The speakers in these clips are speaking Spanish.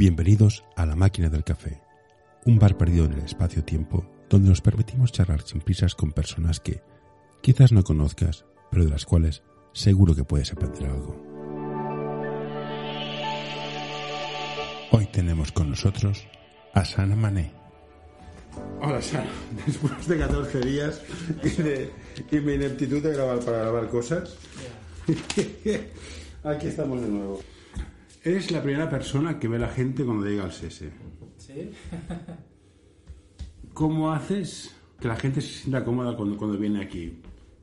Bienvenidos a La Máquina del Café, un bar perdido en el espacio-tiempo donde nos permitimos charlar sin prisas con personas que quizás no conozcas, pero de las cuales seguro que puedes aprender algo. Hoy tenemos con nosotros a Sana Mané. Hola Sara, después de 14 días y, de, y mi ineptitud de grabar para grabar cosas, aquí estamos de nuevo. Eres la primera persona que ve a la gente cuando llega al SESE. ¿Sí? ¿Cómo haces que la gente se sienta cómoda cuando, cuando viene aquí?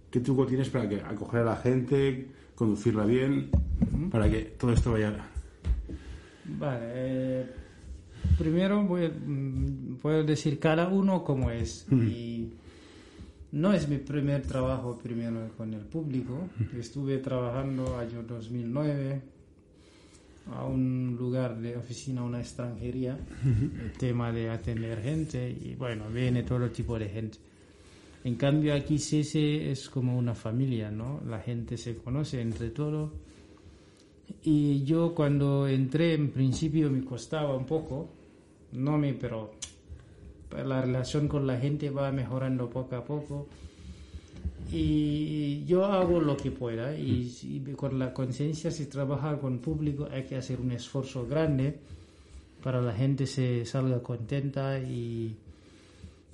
¿Qué truco tienes para que, acoger a la gente, conducirla bien, para que todo esto vaya... Vale. eh, primero voy a, mm, puedo decir cada uno como es. Y no es mi primer trabajo primero con el público. Estuve trabajando año 2009 a un lugar de oficina, una extranjería, el tema de atender gente y bueno, viene todo tipo de gente. En cambio aquí CC es como una familia, ¿no? La gente se conoce entre todos. Y yo cuando entré en principio me costaba un poco, no me, pero la relación con la gente va mejorando poco a poco. Y yo hago lo que pueda y, si- con la conciencia si trabaja con público hay que hacer un esfuerzo grande para la gente se salga contenta y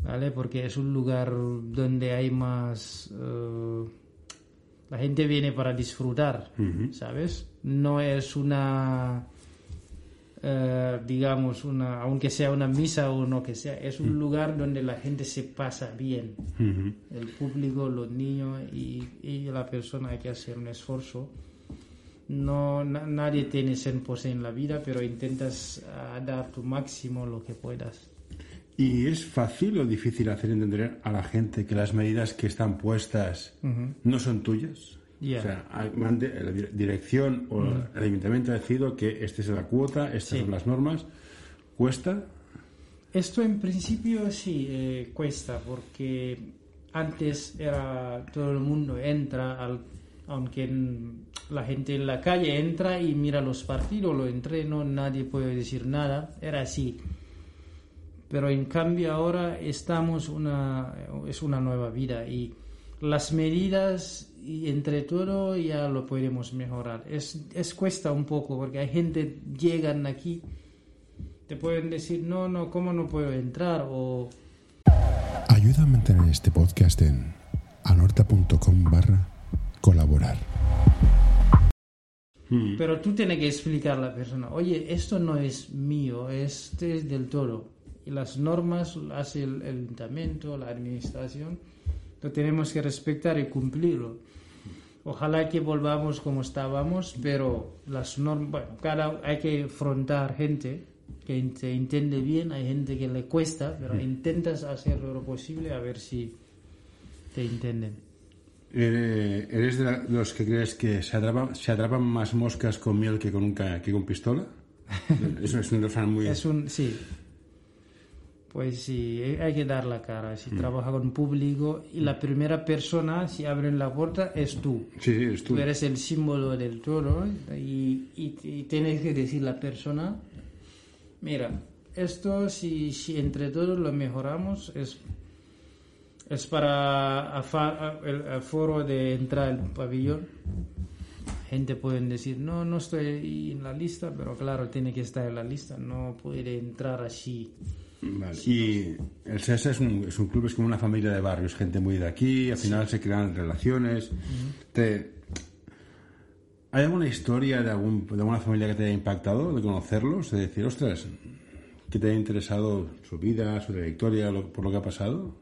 ¿vale? Porque es un lugar donde hay más... eh, la gente viene para disfrutar, ¿sabes? No es una... eh, digamos, una, aunque sea una misa o no que sea, es un lugar donde la gente se pasa bien. El público, los niños y, y la persona hay que hacer un esfuerzo. No, na- nadie tiene 100% en la vida, pero intentas ah, dar tu máximo lo que puedas. ¿Y es fácil o difícil hacer entender a la gente que las medidas que están puestas no son tuyas? Ya. O sea, la dire- dirección o el ayuntamiento ha decidido que esta es la cuota, estas Sí. son las normas. ¿Cuesta? Esto en principio sí eh, cuesta porque antes era todo el mundo entra, al- aunque la gente en la calle entra y mira los partidos, lo entreno, nadie puede decir nada, era así. Pero en cambio ahora estamos una es una nueva vida y las medidas y entre todo ya lo podemos mejorar. Es, es cuesta un poco porque hay gente llegan aquí te pueden decir, no, no, ¿cómo no puedo entrar? O Ayuda a mantener este podcast en anorta.com barra colaborar. Pero tú tienes que explicar a la persona, oye, esto no es mío, este es del todo. Y las normas las hace el, el ayuntamiento, la administración, lo tenemos que respetar y cumplirlo. Ojalá que volvamos como estábamos, pero las normas, bueno, cada, hay que afrontar gente que te entiende bien, hay gente que le cuesta, pero intentas hacer lo posible a ver si te entienden. Eh, ¿Eres de, los que crees que se atrapan, se atrapan más moscas con miel que con, un que con pistola? Eso es un refrán muy... Es un, sí. Pues sí, hay que dar la cara. Si trabaja con público y la primera persona, si abren la puerta, es tú. Sí, sí, eres tú. Tú eres el símbolo del toro y, y, y tienes que decir a la persona, mira, esto si, si entre todos lo mejoramos es, es para el aforo de entrar al pabellón. Gente pueden decir, no, no estoy en la lista, pero claro, tiene que estar en la lista, no puede entrar así. Vale. Y el SESA es un, es un club, es como una familia de barrios, gente muy de aquí, al final se crean relaciones. Te- ¿Hay alguna historia de, algún, de alguna familia que te haya impactado, de conocerlos, de decir, ostras, que te haya interesado su vida, su trayectoria, lo- por lo que ha pasado?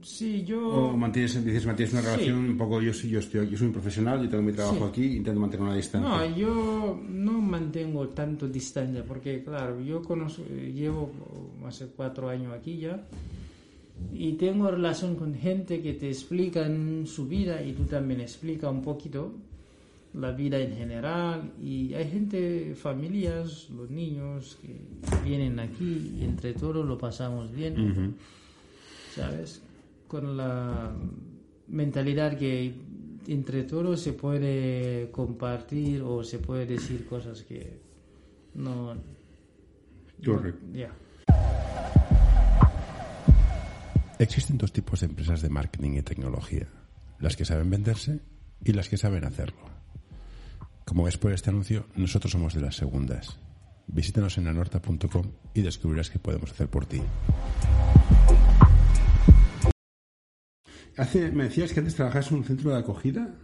Sí, yo... ¿O mantienes, dices, mantienes una Sí. relación un poco, yo, yo, estoy, yo soy un profesional, yo tengo mi trabajo Sí. aquí, intento mantener una distancia? No, yo no mantengo tanto distancia porque, claro, yo conozco, eh, llevo hace cuatro años aquí ya y tengo relación con gente que te explican su vida y tú también explica un poquito la vida en general y hay gente, familias, los niños que vienen aquí y entre todos lo pasamos bien, ¿sabes? Con la mentalidad que entre todos se puede compartir o se puede decir cosas que No. Correcto. Ya. Existen dos tipos de empresas de marketing y tecnología, las que saben venderse y las que saben hacerlo. Como ves por este anuncio, nosotros somos de las segundas. Visítanos en anorta.com y descubrirás qué podemos hacer por ti. Hace, me decías que antes trabajabas en un centro de acogida.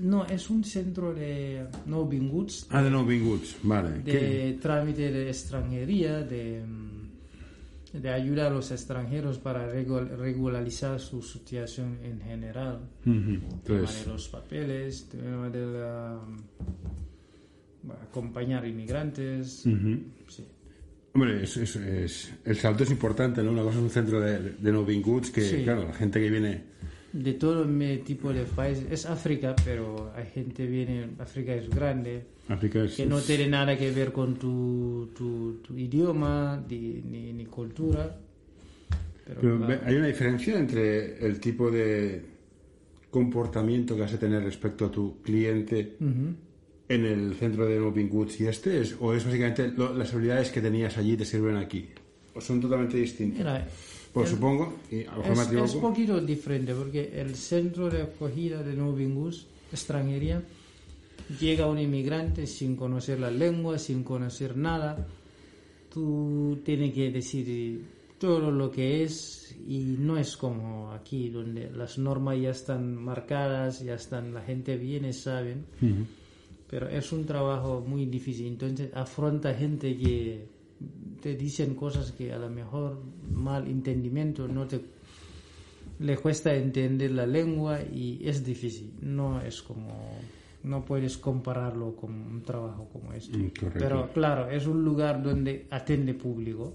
No, es un centro de no Goods, Ah, de No Goods, vale. ¿Qué? de trámite de extranjería, de, de ayuda a los extranjeros para regu- regularizar su situación en general. Ujú, tema Entonces, de los papeles, de la, acompañar inmigrantes. sí. Hombre, es, es- es- el salto es importante, ¿no? Una cosa es un centro de, de No Being Goods que, Sí. claro, la gente que viene... De todo tipo de países. Es África, pero hay gente viene. África es grande. África es... que no tiene nada que ver con tu, tu, tu idioma di- ni, ni cultura. Pero, Pero claro, ve- hay una diferencia entre el tipo de comportamiento que vas a tener respecto a tu cliente. En el centro de Moving Goods y este, es, o es básicamente lo- las habilidades que tenías allí te sirven aquí, o son totalmente distintas. Mira, Pues el- supongo, y a lo mejor me es, es equivoco. poquito diferente porque el centro de acogida de Novingus, extranjería, llega un inmigrante sin conocer la lengua, sin conocer nada. Tú tienes que decir todo lo que es y no es como aquí donde las normas ya están marcadas, ya están, la gente viene, saben. Pero es un trabajo muy difícil. Entonces afronta gente que te dicen cosas que a lo mejor mal entendimiento no te le cuesta entender la lengua y es difícil. No es como no puedes compararlo con un trabajo como este. Mm, correcto. Pero claro, es un lugar donde atiende público.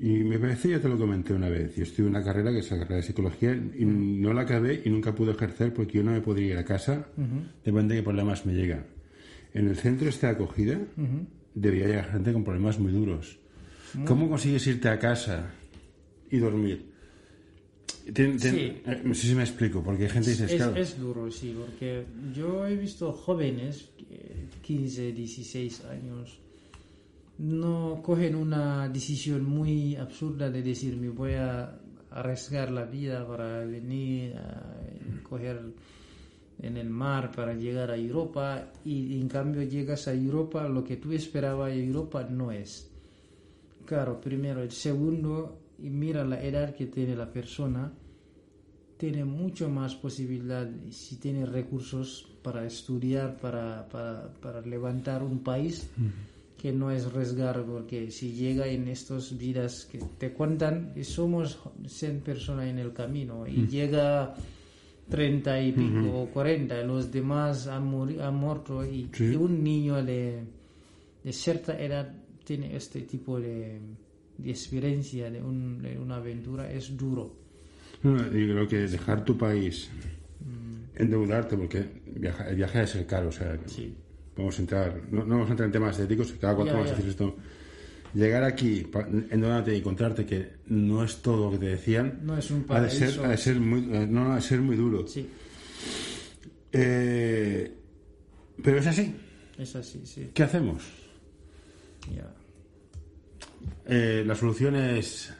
Y me parece, ya te lo comenté una vez, yo estuve en una carrera que es la carrera de psicología y no la acabé y nunca pude ejercer porque yo no me podría ir a casa, depende de qué problemas me llegan. En el centro de acogida debería llegar gente con problemas muy duros. ¿Cómo consigues irte a casa y dormir? Tien- tien- Sí. eh, no sé si me explico, porque hay gente que dice, Es, claro, es duro, sí, porque yo he visto jóvenes, que 15, 16 años, no cogen una decisión muy absurda de decir, me voy a arriesgar la vida para venir a coger en el mar para llegar a Europa y en cambio llegas a Europa, lo que tú esperabas Europa no es. Claro, primero, el segundo, y mira la edad que tiene la persona, tiene mucho más posibilidad, si tiene recursos para estudiar, para, para, para levantar un país, que no es arriesgar, porque si llega en estas vidas que te cuentan, y somos 100 personas en el camino, y llega 30 y pico o 40, los demás han, muerto, y, Sí. y un niño de, de cierta edad tiene este tipo de, de experiencia de, un- de una aventura, es duro. No, yo creo que dejar tu país, Mm. endeudarte, porque viaja- el viaje es el caro, o sea, Sí. Vamos a entrar, no, no vamos a entrar en temas éticos, cada cual Ya, vamos a decir esto. Llegar aquí, endeudarte y encontrarte que no es todo lo que te decían, No es un ha de ser, paraíso. ha de ser muy, eh, no, ha de ser muy duro. Sí, Eh, pero es así. es así, sí. ¿Qué hacemos? Ya. Eh, la solución es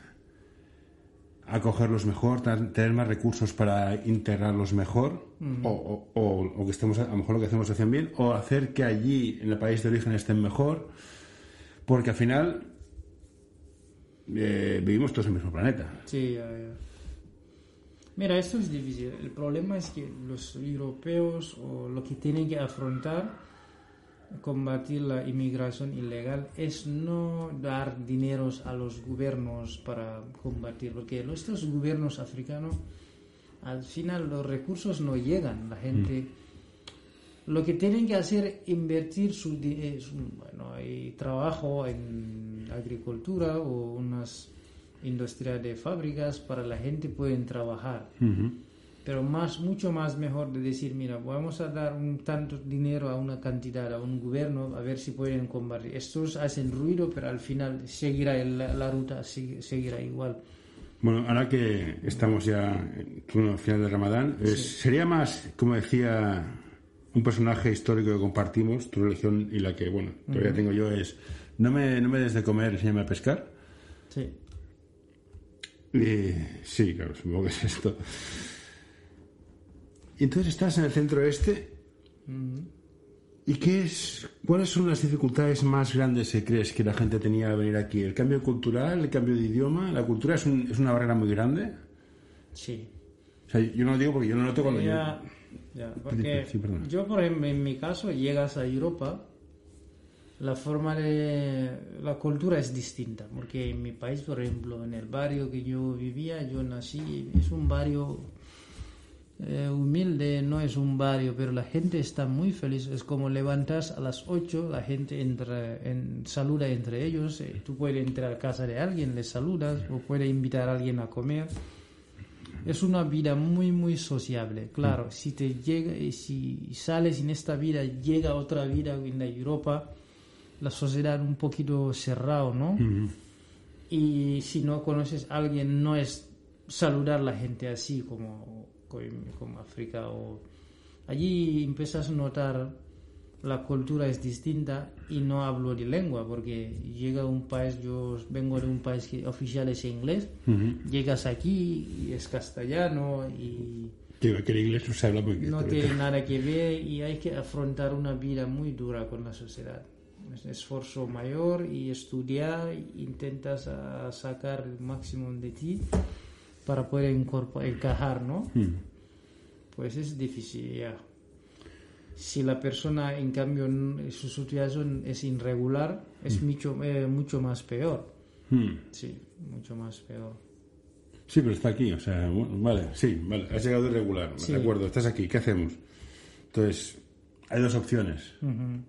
acogerlos mejor, tener más recursos para integrarlos mejor, o, o- o- o que estemos, a lo mejor lo que hacemos lo hacen bien, o hacer que allí, en el país de origen, estén mejor, porque al final eh, vivimos todos en el mismo planeta. Sí, ya, ya. Mira, esto es difícil. El problema es que los europeos o lo que tienen que afrontar combatir la inmigración ilegal es no dar dineros a los gobiernos para combatir, porque estos gobiernos africanos al final los recursos no llegan, la gente lo que tienen que hacer es invertir su, eh, su- bueno, hay trabajo en agricultura o unas industrias de fábricas para la gente pueden trabajar. Pero más mucho más mejor de decir mira vamos a dar un tanto dinero a una cantidad a un gobierno a ver si pueden combatir estos hacen ruido pero al final seguirá la, la ruta seguirá igual Bueno, ahora que estamos ya en el final del Ramadán, sería más, como decía un personaje histórico que compartimos, tu religión y la que, bueno, todavía tengo yo es, no me, no me des de comer, enséñame a pescar. Sí. Y, sí, claro, supongo que es esto. Y entonces estás en el centro este. ¿Y qué es, cuáles son las dificultades más grandes que crees que la gente tenía al venir aquí? ¿El cambio cultural, el cambio de idioma? ¿La cultura es, un- es una barrera muy grande? Sí. O sea, yo no lo digo porque yo no lo noto cuando Ya, yo... ya, porque Sí, yo, por ejemplo, en mi caso, llegas a Europa, la forma de... la cultura es distinta, porque en mi país, por ejemplo, en el barrio que yo vivía, yo nací, es un barrio eh, humilde, no es un barrio, pero la gente está muy feliz, es como levantas a las 8, la gente entra en, saluda entre ellos, eh, tú puedes entrar a casa de alguien, le saludas, o puedes invitar a alguien a comer. Es una vida muy, muy sociable. Claro, si te llega, y si sales en esta vida, llega otra vida en la Europa, la sociedad un poquito cerrado, ¿no? Y si no conoces a alguien, no es saludar a la gente así como, como, como África o... Allí empiezas a notar la cultura es distinta y no hablo de lengua porque llega a un país, yo vengo de un país que oficial es inglés, llegas aquí y es castellano y Digo, que el inglés no se habla muy bien. no tiene nada que ver y hay que afrontar una vida muy dura con la sociedad. Es un esfuerzo mayor y estudiar, intentas sacar el máximo de ti para poder encajar, ¿no? Pues es difícil ya. Si la persona, en cambio, su situación es irregular, es mucho, eh, mucho más peor. Hmm. Sí, mucho más peor. Sí, pero está aquí, o sea, bueno, vale, sí, vale, has llegado irregular, Sí. de acuerdo, estás aquí, ¿qué hacemos? Entonces, hay dos opciones,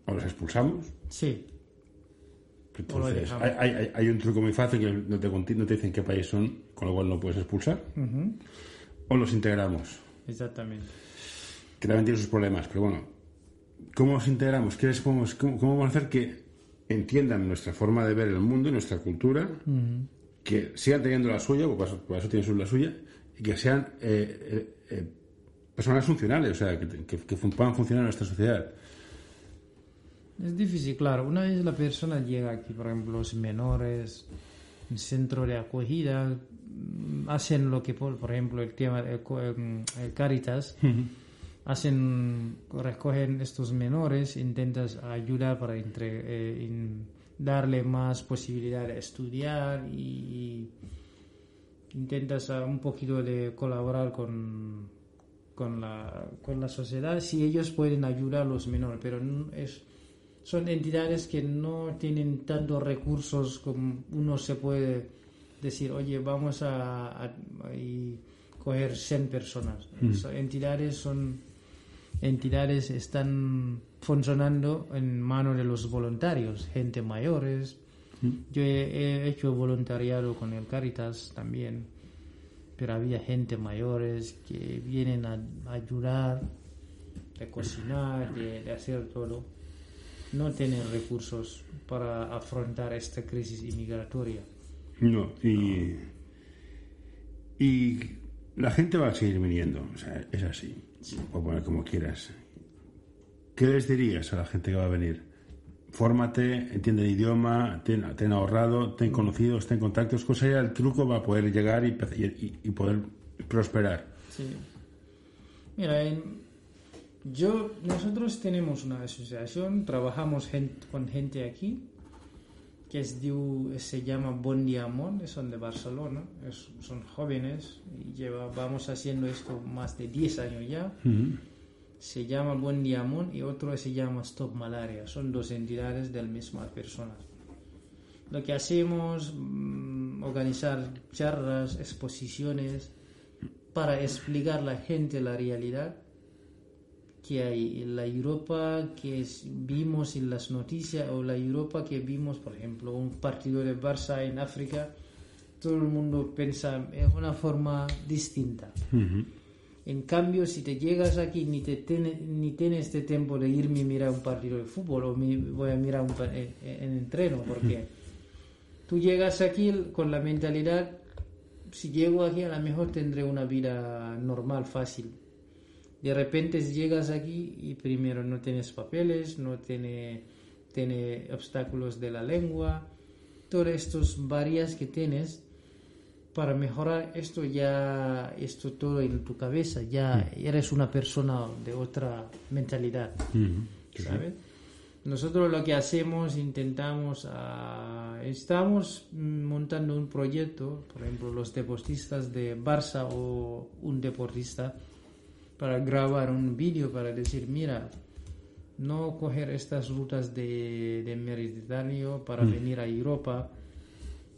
o los expulsamos, Sí, entonces, hay, hay- un truco muy fácil que no te, no te dicen qué país son, con lo cual no puedes expulsar, o los integramos, exactamente. que también tiene sus problemas, pero bueno, ¿cómo los integramos? ¿Qué les podemos- cómo, cómo vamos a hacer que entiendan nuestra forma de ver el mundo y nuestra cultura, que sigan teniendo la suya, porque para eso, para eso tienen su- la suya, y que sean eh, eh, eh, personas funcionales, o sea, que, que- que puedan funcionar en nuestra sociedad. Es difícil, claro. Una vez la persona llega aquí, por ejemplo, los menores, en centro de acogida, mm, hacen lo que, por, por ejemplo, el tema co- em, el Caritas, hacen, recogen estos menores, intentas ayudar para entre, eh, in- darle más posibilidad de estudiar y, intentas ah, un poquito de colaborar con, con, la, con la sociedad si ellos pueden ayudar a los menores, pero no es, son entidades que no tienen tantos recursos como uno se puede decir, oye, vamos a, a- a- y coger 100 personas. Son entidades son entidades están funcionando en manos de los voluntarios, gente mayores. Yo he, he hecho voluntariado con el Caritas también, pero había gente mayores que vienen a, a ayudar, de cocinar, de, de hacer todo. No tienen recursos para afrontar esta crisis inmigratoria. No, y, y la gente va a seguir viniendo, o sea, es así, o poner como quieras. ¿Qué les dirías a la gente que va a venir? Fórmate, entiende el idioma, ten, ten ahorrado, ten conocidos, ten contactos, cosa ya el truco va a poder llegar y, y- y poder prosperar. Sí. Mira, en- yo, nosotros tenemos una asociación, trabajamos con gente aquí, que es de u- se llama Bon Diamond, son de Barcelona, es- son jóvenes, y lleva, vamos haciendo esto más de 10 años ya. Se llama Bon Diamond y otro se llama Stop Malaria, son dos entidades de las mismas personas. Lo que hacemos, mm, organizar charlas, exposiciones, para explicar a la gente la realidad que hay en la Europa que vimos en las noticias o la Europa que vimos, por ejemplo, un partido de Barça en África, todo el mundo piensa en una forma distinta. En cambio, si te llegas aquí ni te ni tienes este tiempo de irme a mirar un partido de fútbol o mi- voy a mirar un en, en entreno, porque tú llegas aquí con la mentalidad, si llego aquí a lo mejor tendré una vida normal, fácil. De repente llegas aquí y primero no tienes papeles, no tiene, tiene obstáculos de la lengua, todos estos varias que tienes para mejorar esto ya esto todo en tu cabeza ya eres una persona de otra mentalidad ¿sabes? nosotros lo que hacemos intentamos ah, estamos montando un proyecto por ejemplo los deportistas de Barça o un deportista para grabar un vídeo para decir mira no coger estas rutas de, de Mediterráneo para venir a Europa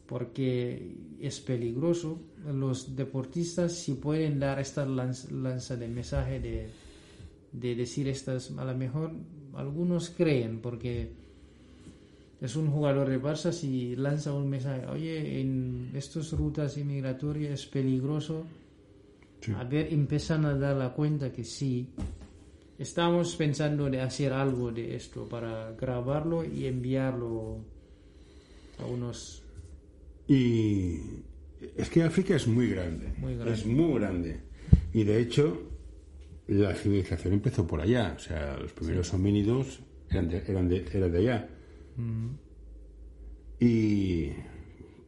porque es peligroso. Los deportistas si pueden dar esta lanza, de mensaje de, de, decir estas, a lo mejor algunos creen porque es un jugador de Barça si lanza un mensaje, oye, en estas rutas inmigratorias es peligroso. A ver, empiezan a dar la cuenta que sí. Estamos pensando de hacer algo de esto para grabarlo y enviarlo a unos y es que África es muy grande, es muy grande. Y de hecho, la civilización empezó por allá. O sea, los primeros homínidos eran de, eran de, eran de allá. Mm. Y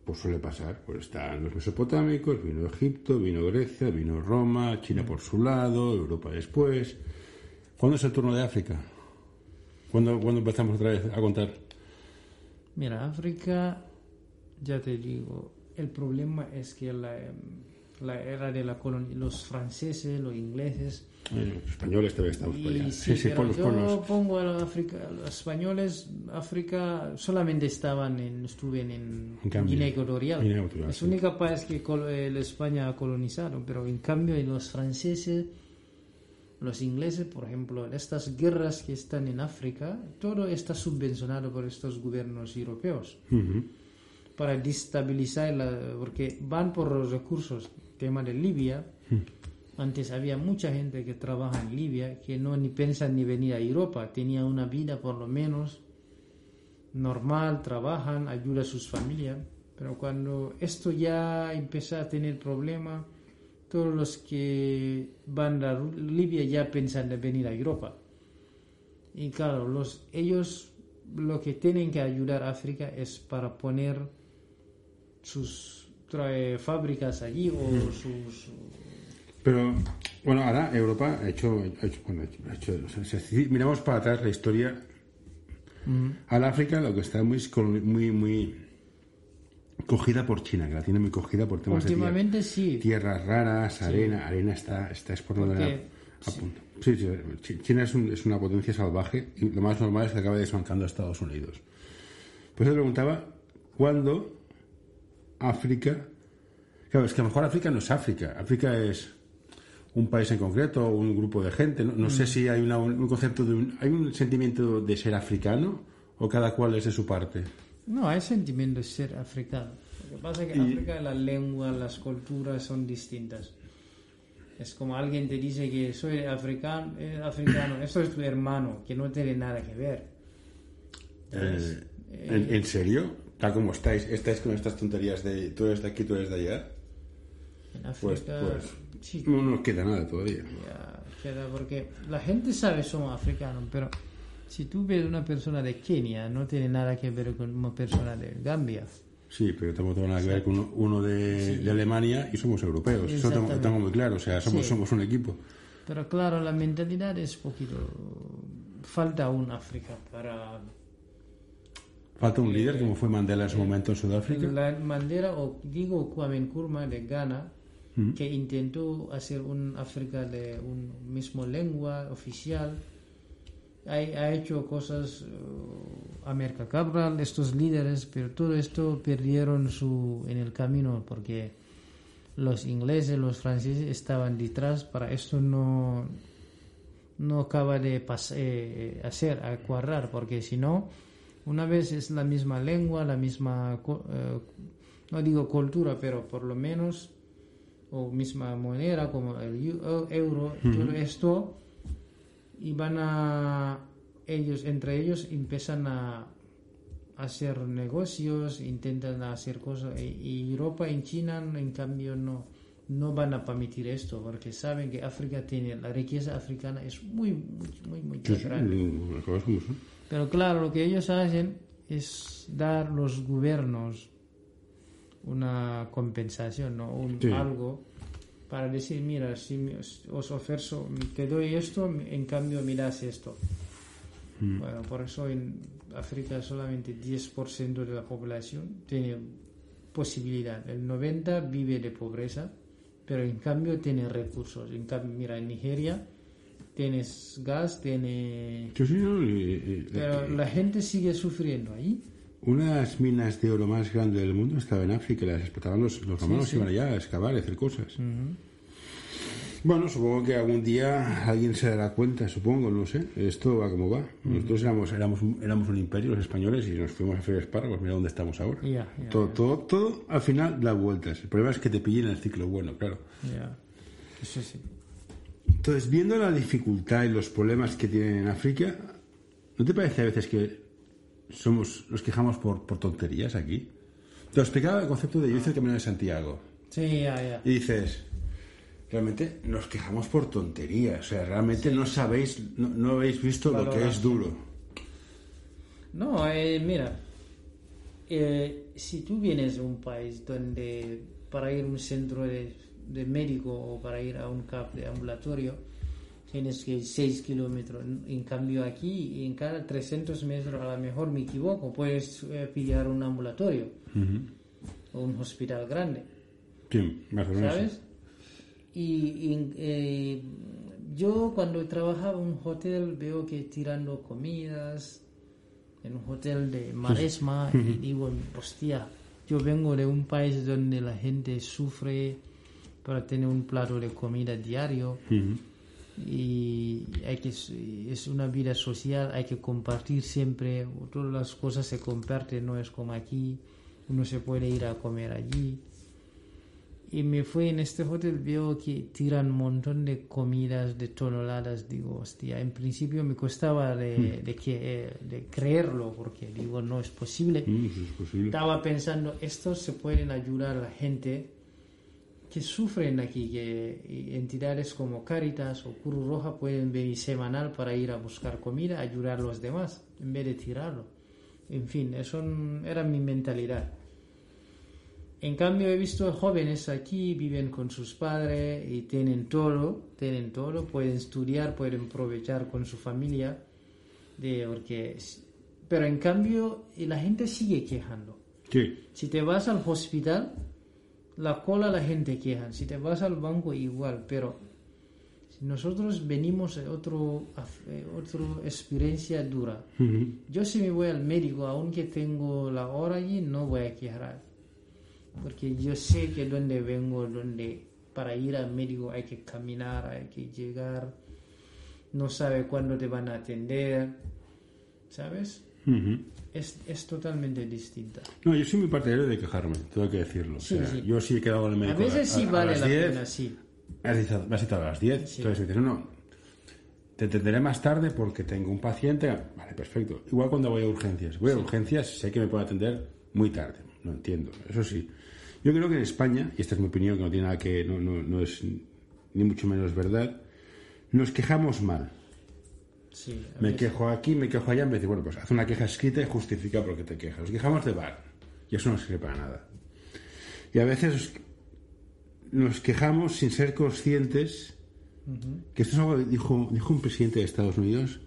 pues suele pasar. Pues están los mesopotámicos, vino Egipto, vino Grecia, vino Roma, China por su lado, Europa después. ¿Cuándo es el turno de África? ¿Cuándo, ¿Cuándo empezamos otra vez a contar? Mira, África ya te digo, el problema es que la, la era de la colonia, los franceses, los ingleses... los españoles también estamos por allá. Sí, sí, por los, yo pongo a, África, los españoles, África, solamente estaban en, estuve en, Guinea Ecuatorial. es el único país que el España ha colonizado, pero en cambio en los franceses los ingleses, por ejemplo, en estas guerras que están en África, todo está subvencionado por estos gobiernos europeos para destabilizar, porque van por los recursos, tema de Libia. Antes había mucha gente que trabaja en Libia que no ni piensan ni venir a Europa, tenía una vida por lo menos normal, trabajan, ayuda a sus familias, pero cuando esto ya empieza a tener problemas, todos los que van a Libia ya piensan en venir a Europa. Y claro, los, ellos lo que tienen que ayudar a África es para poner sus trae fábricas allí o sus... Pero, bueno, ahora Europa ha hecho, ha hecho, bueno, ha hecho si miramos para atrás la historia, mm. al África lo que está muy, muy, muy cogida por China, que la tiene muy cogida por temas Últimamente de sí. tierras raras, arena, arena está, está exportando a punto. Sí, sí, China es, es, una potencia salvaje y lo más normal es que acabe desbancando a Estados Unidos. Pues se preguntaba cuándo África. Claro, es que a lo mejor África no es África. África es un país en concreto, un grupo de gente. No, sé mm. si hay un concepto de un, hay un sentimiento de ser africano o cada cual es de su parte. No, hay sentimiento de ser africano. Lo que pasa es que en África la lengua, las culturas son distintas. Es como alguien te dice que soy africano, eh, africano, eso es tu hermano, que no tiene nada que ver. Eh, ¿en, ¿En serio? tal como estáis, estáis con estas tonterías de tú eres de aquí, tú eres de allá. En pues, África, pues no nos queda nada todavía. queda porque la gente sabe somos africanos, pero si tú ves una persona de Kenia, no tiene nada que ver con una persona de Gambia. Sí, pero tengo nada que ver con uno, de, Alemania y somos europeos. Eso tengo, tengo, muy claro, o sea, somos, somos un equipo. Pero claro, la mentalidad es poquito. Falta un África para Falta un líder como fue Mandela en su momento en Sudáfrica. Mandela, o digo Kwame Nkrumah de Ghana, que intentó hacer un África de un mismo lengua oficial. Ha, ha hecho cosas, uh, América Cabral, estos líderes, pero todo esto perdieron su en el camino porque los ingleses, los franceses estaban detrás. Para esto no, no acaba de eh, hacer, a cuadrar, porque si no una vez es la misma lengua, la misma, eh, no digo cultura, pero por lo menos, o misma moneda como el euro, todo esto, y van a, ellos, entre ellos empiezan a hacer negocios, intentan hacer cosas, y, Europa y China, en cambio, no, no van a permitir esto porque saben que África tiene, la riqueza africana es muy, muy, muy, muy grande. Pero claro, lo que ellos hacen es dar los gobiernos una compensación, ¿no? Un, Sí. algo para decir, mira, si me- os ofrezco, te doy esto, en cambio me das esto. Mm. Bueno, por eso en África solamente 10% de la población tiene posibilidad. El 90% vive de pobreza, pero en cambio tiene recursos. En cambio, mira, en Nigeria tienes gas, tiene... Pero la gente sigue sufriendo ahí. Una de las minas de oro más grandes del mundo estaba en África, las explotaban los, los romanos, sí. iban allá a excavar y hacer cosas. Bueno, supongo que algún día alguien se dará cuenta, supongo, no sé. Esto va como va. Nosotros éramos, éramos, un- éramos un imperio, los españoles, y nos fuimos a hacer espárragos. Mira dónde estamos ahora. Todo, todo, todo al final da vueltas. El problema es que te pillen el ciclo bueno, claro. Ya. Eso sí. Entonces, viendo la dificultad y los problemas que tienen en África, ¿no te parece a veces que somos nos quejamos por, por tonterías aquí? Te explicaba el concepto de yo hice el Camino de Santiago. Sí, ya, ya. Y dices, realmente nos quejamos por tonterías. O sea, realmente no sabéis, no, no habéis visto lo que es duro. No, eh, mira, eh, si tú vienes de un país donde para ir a un centro de, de médico o para ir a un CAP de ambulatorio tienes que ir 6 kilómetros. En cambio aquí, en cada 300 metros, a lo mejor me equivoco, puedes eh, pillar un ambulatorio o un hospital grande. Sí, más o menos. ¿sabes? Y, y, eh, yo cuando trabajaba en un hotel veo que tirando comidas en un hotel de Maresma y digo, hostia, yo vengo de un país donde la gente sufre para tener un plato de comida diario. Y hay que es una vida social hay que compartir siempre. Todas las cosas se comparten no es como aquí uno se puede ir a comer allí. Y me fui en este hotel veo que tiran un montón de comidas de toneladas. Digo hostia en principio me costaba de, de que de creerlo porque digo no es posible. Mm, eso es posible. estaba pensando, estos se pueden ayudar a la gente que sufren aquí, que entidades como Caritas o Cruz Roja pueden venir semanal para ir a buscar comida, ayudar a los demás, en vez de tirarlo. En fin, eso era mi mentalidad. En cambio, he visto jóvenes aquí, viven con sus padres y tienen todo, tienen todo, pueden estudiar, pueden aprovechar con su familia, de, porque, pero en cambio, la gente sigue quejando. Sí, Si te vas al hospital, la cola la gente queja. Si te vas al banco, igual. Pero si nosotros venimos de otro, eh, otra experiencia dura. Yo si me voy al médico, aunque tengo la hora allí, no voy a quejar. Porque yo sé que donde vengo, donde para ir al médico hay que caminar, hay que llegar. No sabe cuándo te van a atender. ¿Sabes? Es, es totalmente distinta. No, yo soy muy partidario de quejarme, tengo que decirlo. O Sí, sea, sí. Yo sí he quedado en el A médico. veces sí a- a vale las la 10, pena, sí. Me has citado, me has citado a las 10. Sí. Entonces me dices, no, no, te atenderé más tarde porque tengo un paciente. Vale, perfecto. Igual cuando voy a urgencias. Voy a urgencias, sé que me puede atender muy tarde. No entiendo. Eso sí. Yo creo que en España, y esta es mi opinión, que no tiene nada que. no, no, no es ni mucho menos verdad, nos quejamos mal. Sí, Me quejo aquí, me quejo allá, en vez de, bueno, pues haz una queja escrita y justifica por qué te quejas. Nos quejamos de bar y eso no sirve para nada. Y a veces nos quejamos sin ser conscientes que esto es algo que dijo, dijo un presidente de Estados Unidos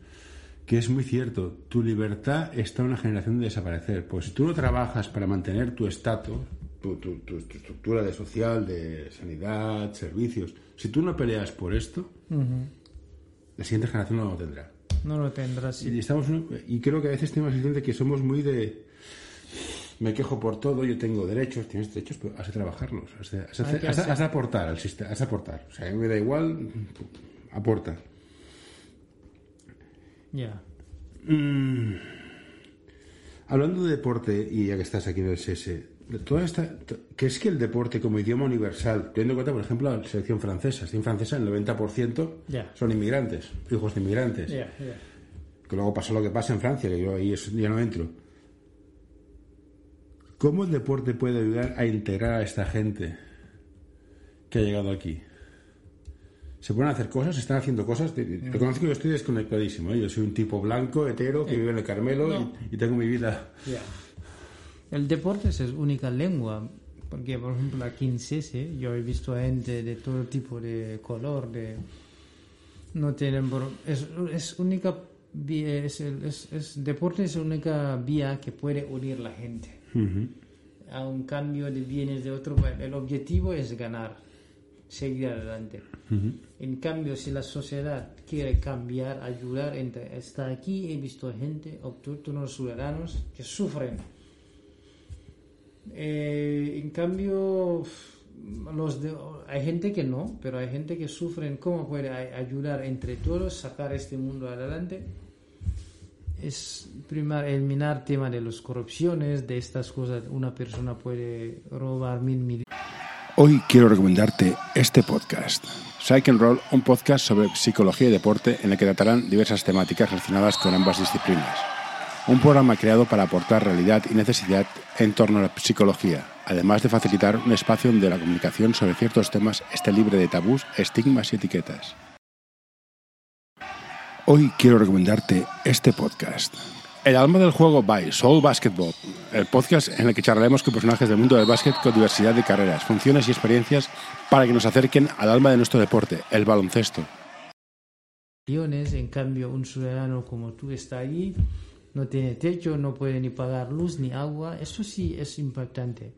que es muy cierto. Tu libertad está en una generación de desaparecer. Pues si tú no trabajas para mantener tu estatus, tu, tu- tu- tu estructura de social, de sanidad, servicios, si tú no peleas por esto, la siguiente generación no lo tendrá. No lo tendrás. Y, estamos, y creo que a veces tenemos la sensación de que somos muy de. Me quejo por todo, yo tengo derechos, tienes derechos, pero has de trabajarlos, has de, has has has aportar al sistema, has de aportar. O sea, a mí me da igual, aporta. Ya. Mm. Hablando de deporte, y ya que estás aquí en el SS, toda esta, to- ¿crees que el deporte como idioma universal, teniendo en cuenta, por ejemplo, la selección francesa, la selección francesa, el 90% Ya. son inmigrantes, hijos de inmigrantes? Ya. que luego pasó lo que pasa en Francia, que yo ahí es- ya no entro. ¿Cómo el deporte puede ayudar a integrar a esta gente que ha llegado aquí. Se pueden hacer cosas, se están haciendo cosas. Reconozco que yo estoy desconectadísimo. ¿eh? Yo soy un tipo blanco, hetero, que vive en el Carmelo No. y, y tengo mi vida. El deporte es única lengua, porque por ejemplo aquí en Cese yo he visto gente de todo tipo de color, de no tienen es, es única vía, es, el- es, es- deporte es la única vía que puede unir la gente. A un cambio de bienes de otro, el objetivo es ganar, seguir adelante. En cambio, si la sociedad quiere cambiar, ayudar, entre, está aquí, he visto gente, autóctonos ciudadanos, que sufren. Eh, en cambio, los de- hay gente que no, pero hay gente que sufren. ¿Cómo puede ay- ayudar entre todos, sacar este mundo adelante? Es primero eliminar tema de las corrupciones, de estas cosas. Una persona puede robar mil millones. Hoy quiero recomendarte este podcast. Psych and Roll, un podcast sobre psicología y deporte en el que tratarán diversas temáticas relacionadas con ambas disciplinas. Un programa creado para aportar realidad y necesidad en torno a la psicología, además de facilitar un espacio donde la comunicación sobre ciertos temas esté libre de tabús, estigmas y etiquetas. Hoy quiero recomendarte este podcast. El alma del juego by Soul Basketball, el podcast en el que charlaremos con personajes del mundo del básquet con diversidad de carreras, funciones y experiencias para que nos acerquen al alma de nuestro deporte, el baloncesto. en cambio un ciudadano como tú está allí, no tiene techo, no puede ni pagar luz ni agua, eso sí es impactante.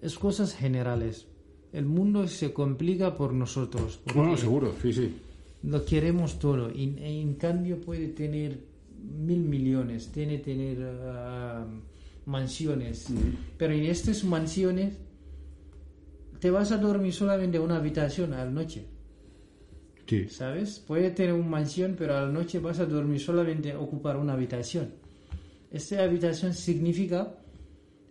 Es cosas generales. El mundo se complica por nosotros. Bueno, seguro, sí, sí. Lo queremos todo. Y, y en cambio puede tener mil millones, tiene tener ah, mansiones. Pero en estas mansiones te vas a dormir solamente en una habitación a la noche. Sí. ¿Sabes? Puede tener una mansión, pero a la noche vas a dormir solamente ocupar una habitación. Esta habitación significa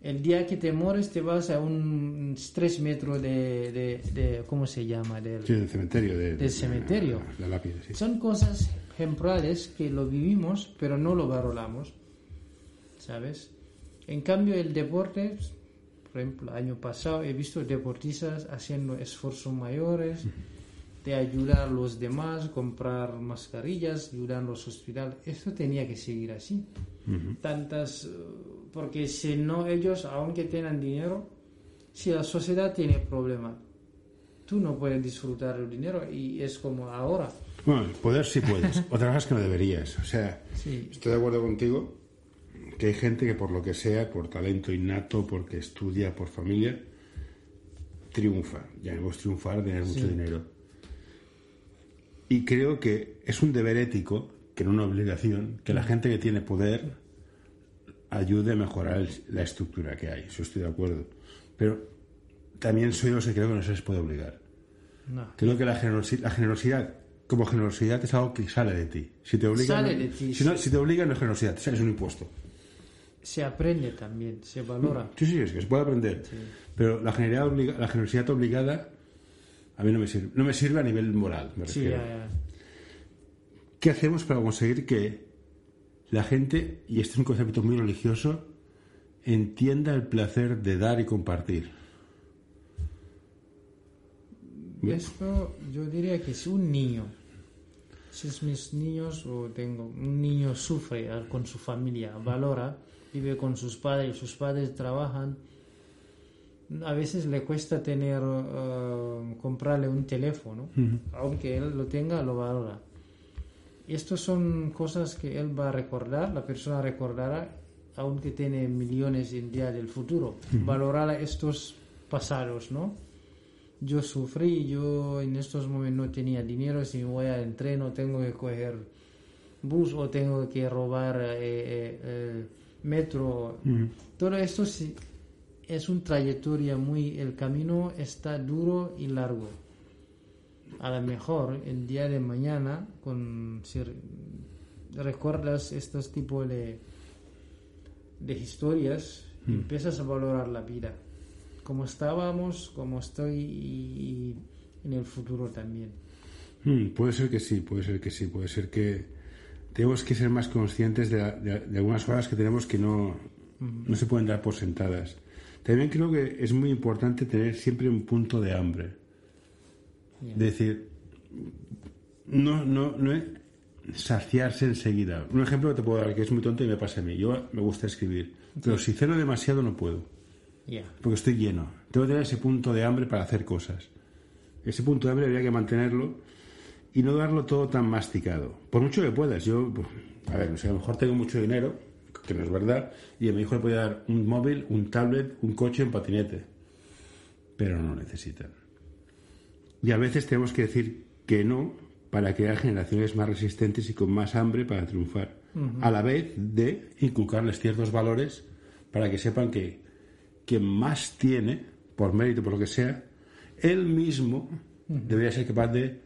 el día que te mueres te vas a un 3 metros de, de, de- ¿cómo se llama? Del, Sí, del cementerio. De, Del cementerio. La, lápida, sí. Son cosas ejemplares que lo vivimos, pero no lo valoramos. ¿Sabes? En cambio, el deporte, pues, por ejemplo, año pasado he visto deportistas haciendo esfuerzos mayores de ayudar a los demás, comprar mascarillas, ayudar a los hospitales. Esto tenía que seguir así. Tantas, eh, porque si no ellos, aunque tengan dinero, si la sociedad tiene problemas, tú no puedes disfrutar el dinero y es como ahora. Bueno, poder sí puedes. Otra cosa es que no deberías. O sea, Sí. estoy de acuerdo contigo que hay gente que por lo que sea, por talento innato, porque estudia, por familia, triunfa. Llamemos triunfar, tener mucho dinero. Y creo que es un deber ético, que no una obligación, que la gente que tiene poder ayude a mejorar el- la estructura que hay. Eso estoy de acuerdo. Pero también soy los que creo que no se les puede obligar. No. Creo que la, generosi- la generosidad, como generosidad, es algo que sale de ti. Si te obligan, Sale de ti, si, no, si te obligan no es generosidad, es un impuesto. Se aprende también, se valora. Sí, sí, es que se puede aprender. Pero la, generosidad obliga- la generosidad obligada a mí no me sirve. No me sirve a nivel moral, me Sí, refiero. ya, ya. ¿Qué hacemos para conseguir que la gente, y este es un concepto muy religioso, entienda el placer de dar y compartir? Esto yo diría que si un niño, si es mis niños o tengo un niño sufre con su familia, valora, vive con sus padres, sus padres trabajan, a veces le cuesta tener eh, comprarle un teléfono, aunque él lo tenga, lo valora. Y estas son cosas que él va a recordar, la persona recordará, aunque tiene millones en día del futuro. Valorará estos pasados, ¿no? Yo sufrí, yo en estos momentos no tenía dinero, si me voy al entreno tengo que coger bus o tengo que robar eh, eh, eh, metro. Todo esto sí, es una trayectoria muy, el camino está duro y largo. A lo mejor el día de mañana, con, si re- recuerdas estos tipos de, de historias, empiezas a valorar la vida. Como estábamos, como estoy y, y en el futuro también. Hmm, puede ser que sí, puede ser que sí, puede ser que tenemos que ser más conscientes de, de- de algunas cosas que tenemos que no, no se pueden dar por sentadas. También creo que es muy importante tener siempre un punto de hambre. De decir, no, no, no es saciarse enseguida. Un ejemplo que te puedo dar que es muy tonto y me pasa a mí. Yo me gusta escribir, pero si ceno demasiado no puedo. Porque estoy lleno. Tengo que tener ese punto de hambre para hacer cosas. Ese punto de hambre habría que mantenerlo y no darlo todo tan masticado. Por mucho que puedas. Yo, pues, a ver, o sea, a lo mejor tengo mucho dinero, que no es verdad, y a mi hijo le puede dar un móvil, un tablet, un coche, un patinete. Pero no necesitan. Y a veces tenemos que decir que no para crear generaciones más resistentes y con más hambre para triunfar. A la vez de inculcarles ciertos valores para que sepan que quien más tiene, por mérito, por lo que sea, él mismo debería ser capaz de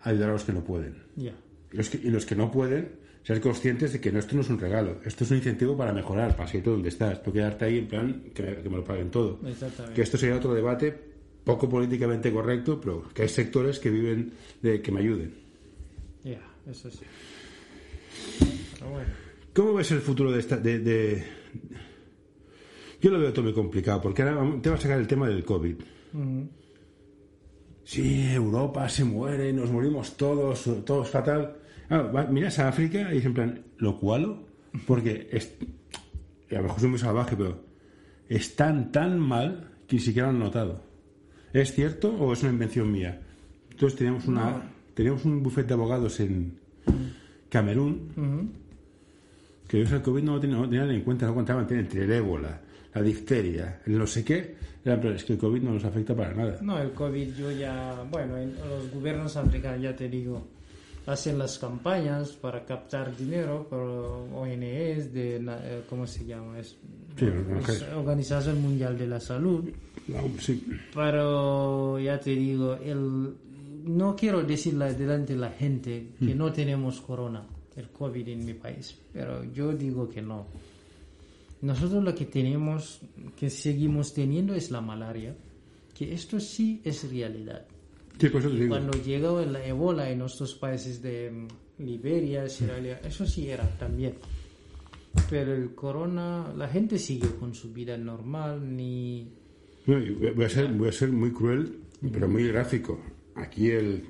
ayudar a los que no pueden. Los que, y los que no pueden, ser conscientes de que no, esto no es un regalo, esto es un incentivo para mejorar, para seguir donde estás. No quedarte ahí en plan que, que me lo paguen todo. Que esto sería otro debate poco políticamente correcto, pero que hay sectores que viven de que me ayuden. Ya, eso sí. Pero bueno. ¿Cómo ves el futuro de esta... De, de- Yo lo veo todo muy complicado, porque ahora te va a sacar el tema del COVID. Sí, Europa se muere, nos morimos todos, todo es fatal. Ah, va- miras a África y es en plan, ¿lo cual? Porque es, a lo mejor soy muy salvaje, pero están tan mal que ni siquiera lo han notado. ¿Es cierto o es una invención mía? Entonces teníamos, una, teníamos un bufete de abogados en Camerún que ellos el COVID no lo tenían, no tenían en cuenta, no contaban entre el ébola, la difteria, el no sé qué. Pero es que el COVID no nos afecta para nada. No, el COVID yo ya, bueno, en los gobiernos africanos ya te digo, hacen las campañas para captar dinero por ONGs de, eh, ¿cómo se llama? Es, Sí, es ok. Organización Mundial de la Salud. No, sí. Pero ya te digo, el, no quiero decirle delante de la gente que no tenemos corona, el COVID en mi país, pero yo digo que no. Nosotros lo que tenemos, que seguimos teniendo es la malaria, que esto sí es realidad. Sí, eso cuando llegó la ébola en nuestros países de mm, Liberia, Sierra Leona, eso sí era también. Pero el corona, la gente sigue con su vida normal, ni... No, voy a ser, voy a ser muy cruel, pero muy gráfico. Aquí, el,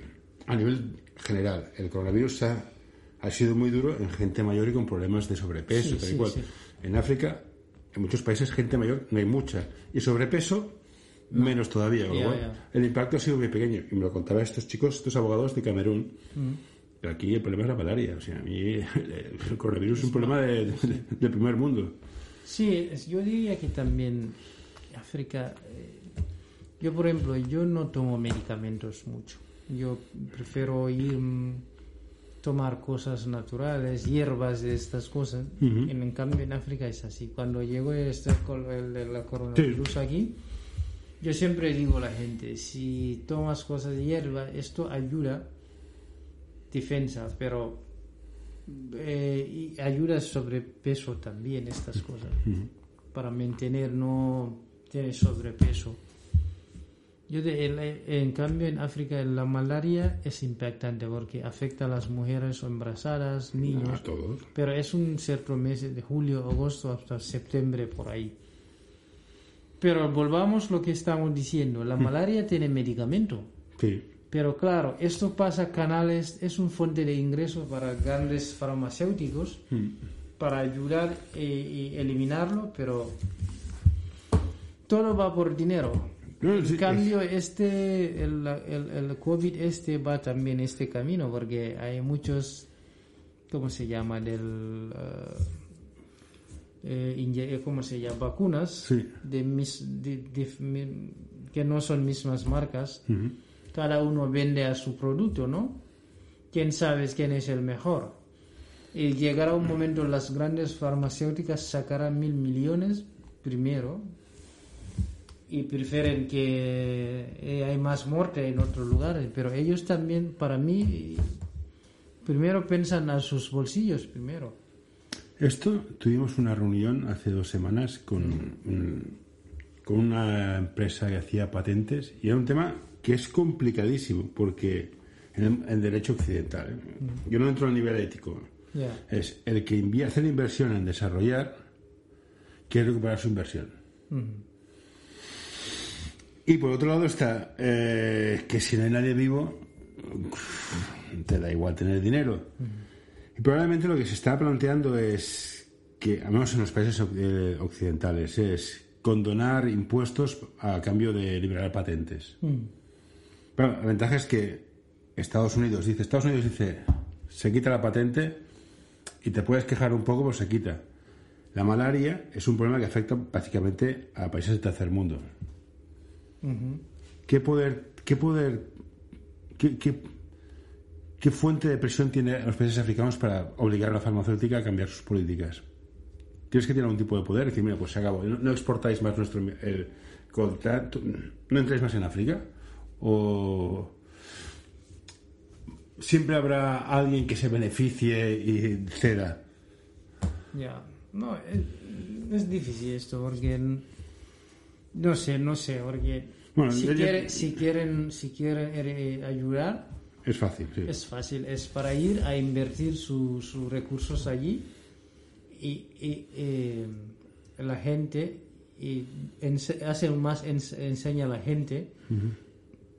a nivel general, el coronavirus ha, ha sido muy duro en gente mayor y con problemas de sobrepeso. Sí, tal y sí, cual. sí. En África, en muchos países, gente mayor no hay mucha. Y sobrepeso, menos todavía. El impacto ha sido muy pequeño. Y me lo contaban estos chicos, estos abogados de Camerún. Mm. Aquí el problema es la malaria. O sea, a mí el coronavirus es un problema de- de- del primer mundo. Sí, yo diría que también África, eh, yo por ejemplo, yo no tomo medicamentos mucho. Yo prefiero ir mm, tomar cosas naturales, hierbas de estas cosas. en, en cambio en África es así. Cuando llegó este el, el- la coronavirus aquí, yo siempre digo a la gente, si tomas cosas de hierba, esto ayuda defensa, pero eh, y ayuda sobrepeso también estas cosas. Para mantener no tiene sobrepeso. Yo de- en cambio en África la malaria es impactante porque afecta a las mujeres embarazadas niños. A todos. pero es un cierto mes de julio agosto hasta septiembre por ahí pero volvamos lo que estamos diciendo la malaria tiene medicamento Sí. pero claro, esto pasa a canales, es un fuente de ingresos para grandes farmacéuticos para ayudar y eliminarlo, pero todo va por dinero. En sí, cambio, este, el, el, el COVID este va también este camino porque hay muchos, ¿cómo se llama? Del, eh, eh, inye- ¿cómo se llama? Vacunas Sí. de, mis, de- que no son mismas marcas cada uno vende a su producto, ¿no? ¿Quién sabe quién es el mejor? Y llegará un momento las grandes farmacéuticas sacarán mil millones primero y prefieren que eh, hay más muerte en otros lugares, pero ellos también, para mí, primero piensan a sus bolsillos primero. Esto tuvimos una reunión hace dos semanas con, mm, con una empresa que hacía patentes y era un tema que es complicadísimo porque en el, derecho occidental, ¿eh? yo no entro al nivel ético, es el que envía hacer inversión en desarrollar quiere recuperar su inversión. Y por otro lado está eh, que si no hay nadie vivo, te da igual tener dinero. Y probablemente lo que se está planteando es que, al menos en los países eh, occidentales, es condonar impuestos a cambio de liberar patentes. Pero la ventaja es que Estados Unidos dice, Estados Unidos dice, se quita la patente y te puedes quejar un poco, pues se quita. La malaria es un problema que afecta prácticamente a países del tercer mundo. ¿Qué poder, qué poder, qué, qué, qué fuente de presión tienen los países africanos para obligar a la farmacéutica a cambiar sus políticas? ¿Tienes que tener algún tipo de poder? Decir, mira, pues se acabó. No, no exportáis más nuestro el contrato, no entráis más en África. O siempre habrá alguien que se beneficie y ceda. Ya, no, es, es difícil esto porque no sé, no sé, porque Bueno, si, yo- si quieren, si quieren eh, ayudar, Es fácil, sí. es fácil, es para ir a invertir su- sus recursos allí y, y, eh, la gente y hace más ens- enseña a la gente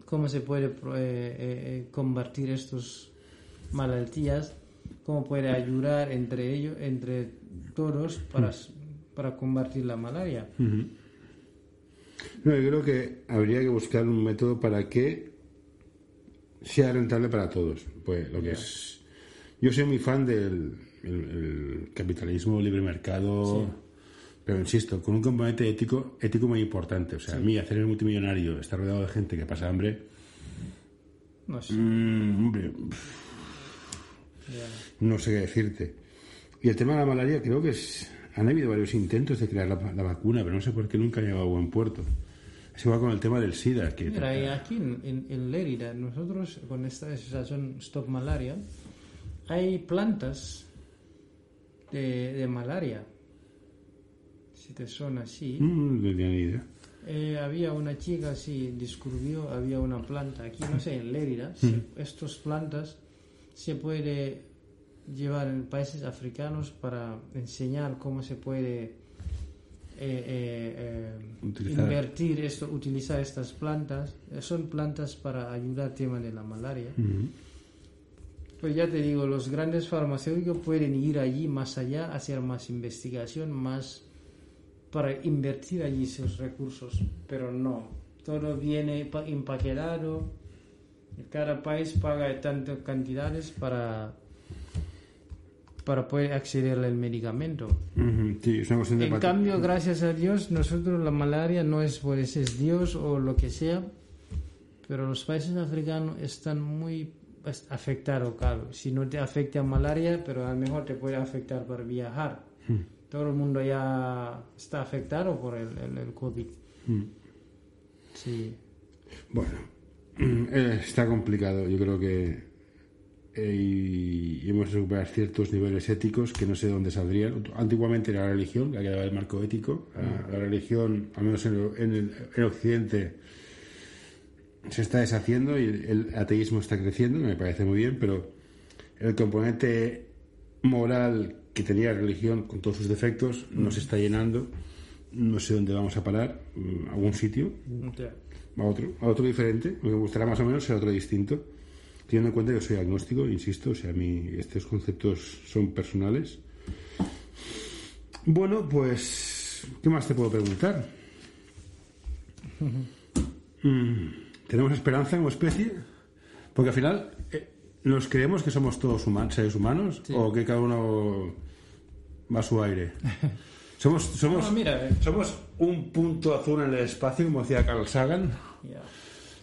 cómo se puede eh, eh, eh, combatir estas malaltías, cómo puede ayudar entre ellos, entre todos para, para combatir la malaria. No, yo creo que habría que buscar un método para que sea rentable para todos. Pues lo que es. Yo soy muy fan del el- el capitalismo, libre mercado, pero insisto, con un componente ético, ético muy importante. O sea, a mí hacer multimillonario, estar rodeado de gente que pasa hambre, No sé. mm, hombre, no sé qué decirte. Y el tema de la malaria, creo que es, han habido varios intentos de crear la, la vacuna, pero no sé por qué nunca ha llegado a buen puerto. Es igual con el tema del SIDA, que Mira, y aquí en, en, Lérida, nosotros con esta asociación Stop Malaria, hay plantas de, de malaria. Si te suena así. Mm, no tenía ni idea. Eh, había una chica así, descubrió, había una planta aquí, no sé, en Lérida. se- Estas plantas se puede llevar en países africanos para enseñar cómo se puede eh, eh, eh, invertir esto, utilizar estas plantas. Son plantas para ayudar al tema de la malaria. Pues ya te digo, los grandes farmacéuticos pueden ir allí más allá, hacer más investigación, más para invertir allí sus recursos, pero no, todo viene pa- empaquetado, cada país paga tantas cantidades para para poder acceder al medicamento. Sí, es una cuestión de En cambio, gracias a Dios, nosotros la malaria no es por ese es Dios o lo que sea, pero los países africanos están muy afectados, claro. Si no te afecta malaria, pero a lo mejor te puede afectar para viajar. Todo el mundo ya está afectado por el, el, el COVID. Sí. Bueno, eh, está complicado. Yo creo que y hemos de recuperar ciertos niveles éticos que no sé de dónde saldrían. Antiguamente era la religión, que ha quedado el marco ético. La, la religión, al menos en, el- en el, en Occidente, se está deshaciendo y el, el ateísmo está creciendo, me parece muy bien, pero el componente moral que tenía la religión con todos sus defectos no se está llenando. No sé dónde vamos a parar, mm, algún sitio, a otro, a otro diferente. Me gustará más o menos ser otro distinto. Teniendo en cuenta que soy agnóstico, insisto, o sea, a mí estos conceptos son personales. Bueno, pues, ¿qué más te puedo preguntar? Mm, ¿Tenemos esperanza como especie? Porque al final, eh, ¿nos creemos que somos todos human- seres humanos o que cada uno va a su aire? Somos, somos, No, mira, eh. somos un punto azul en el espacio, como decía Carl Sagan. Ya.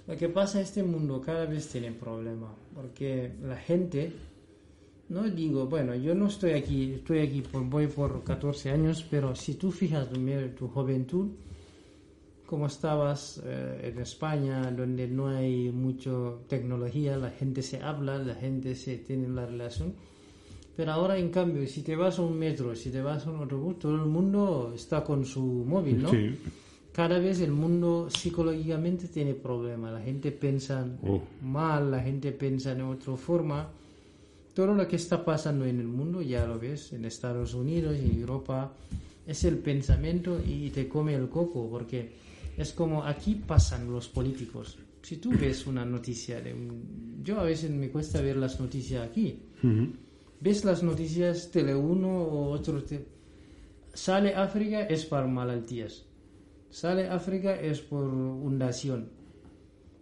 Lo que pasa, este mundo cada vez tiene problemas, porque la gente, no digo, bueno, yo no estoy aquí, estoy aquí, por, voy por 14 años, pero si tú fijas tu, tu juventud, como estabas eh, en España, donde no hay mucha tecnología, la gente se habla, la gente se tiene la relación, pero ahora en cambio, si te vas a un metro, si te vas a un autobús, todo el mundo está con su móvil, ¿no? Sí. Cada vez el mundo psicológicamente tiene problemas. La gente piensa Oh. mal, la gente piensa de otra forma. Todo lo que está pasando en el mundo, ya lo ves, en Estados Unidos en Europa, es el pensamiento y te come el coco, porque Es como aquí pasan los políticos. Si tú ves una noticia de un... Yo a veces me cuesta ver las noticias aquí. Ves las noticias Tele 1 o otro... te- Sale África es por malaltías. Sale África es por fundación.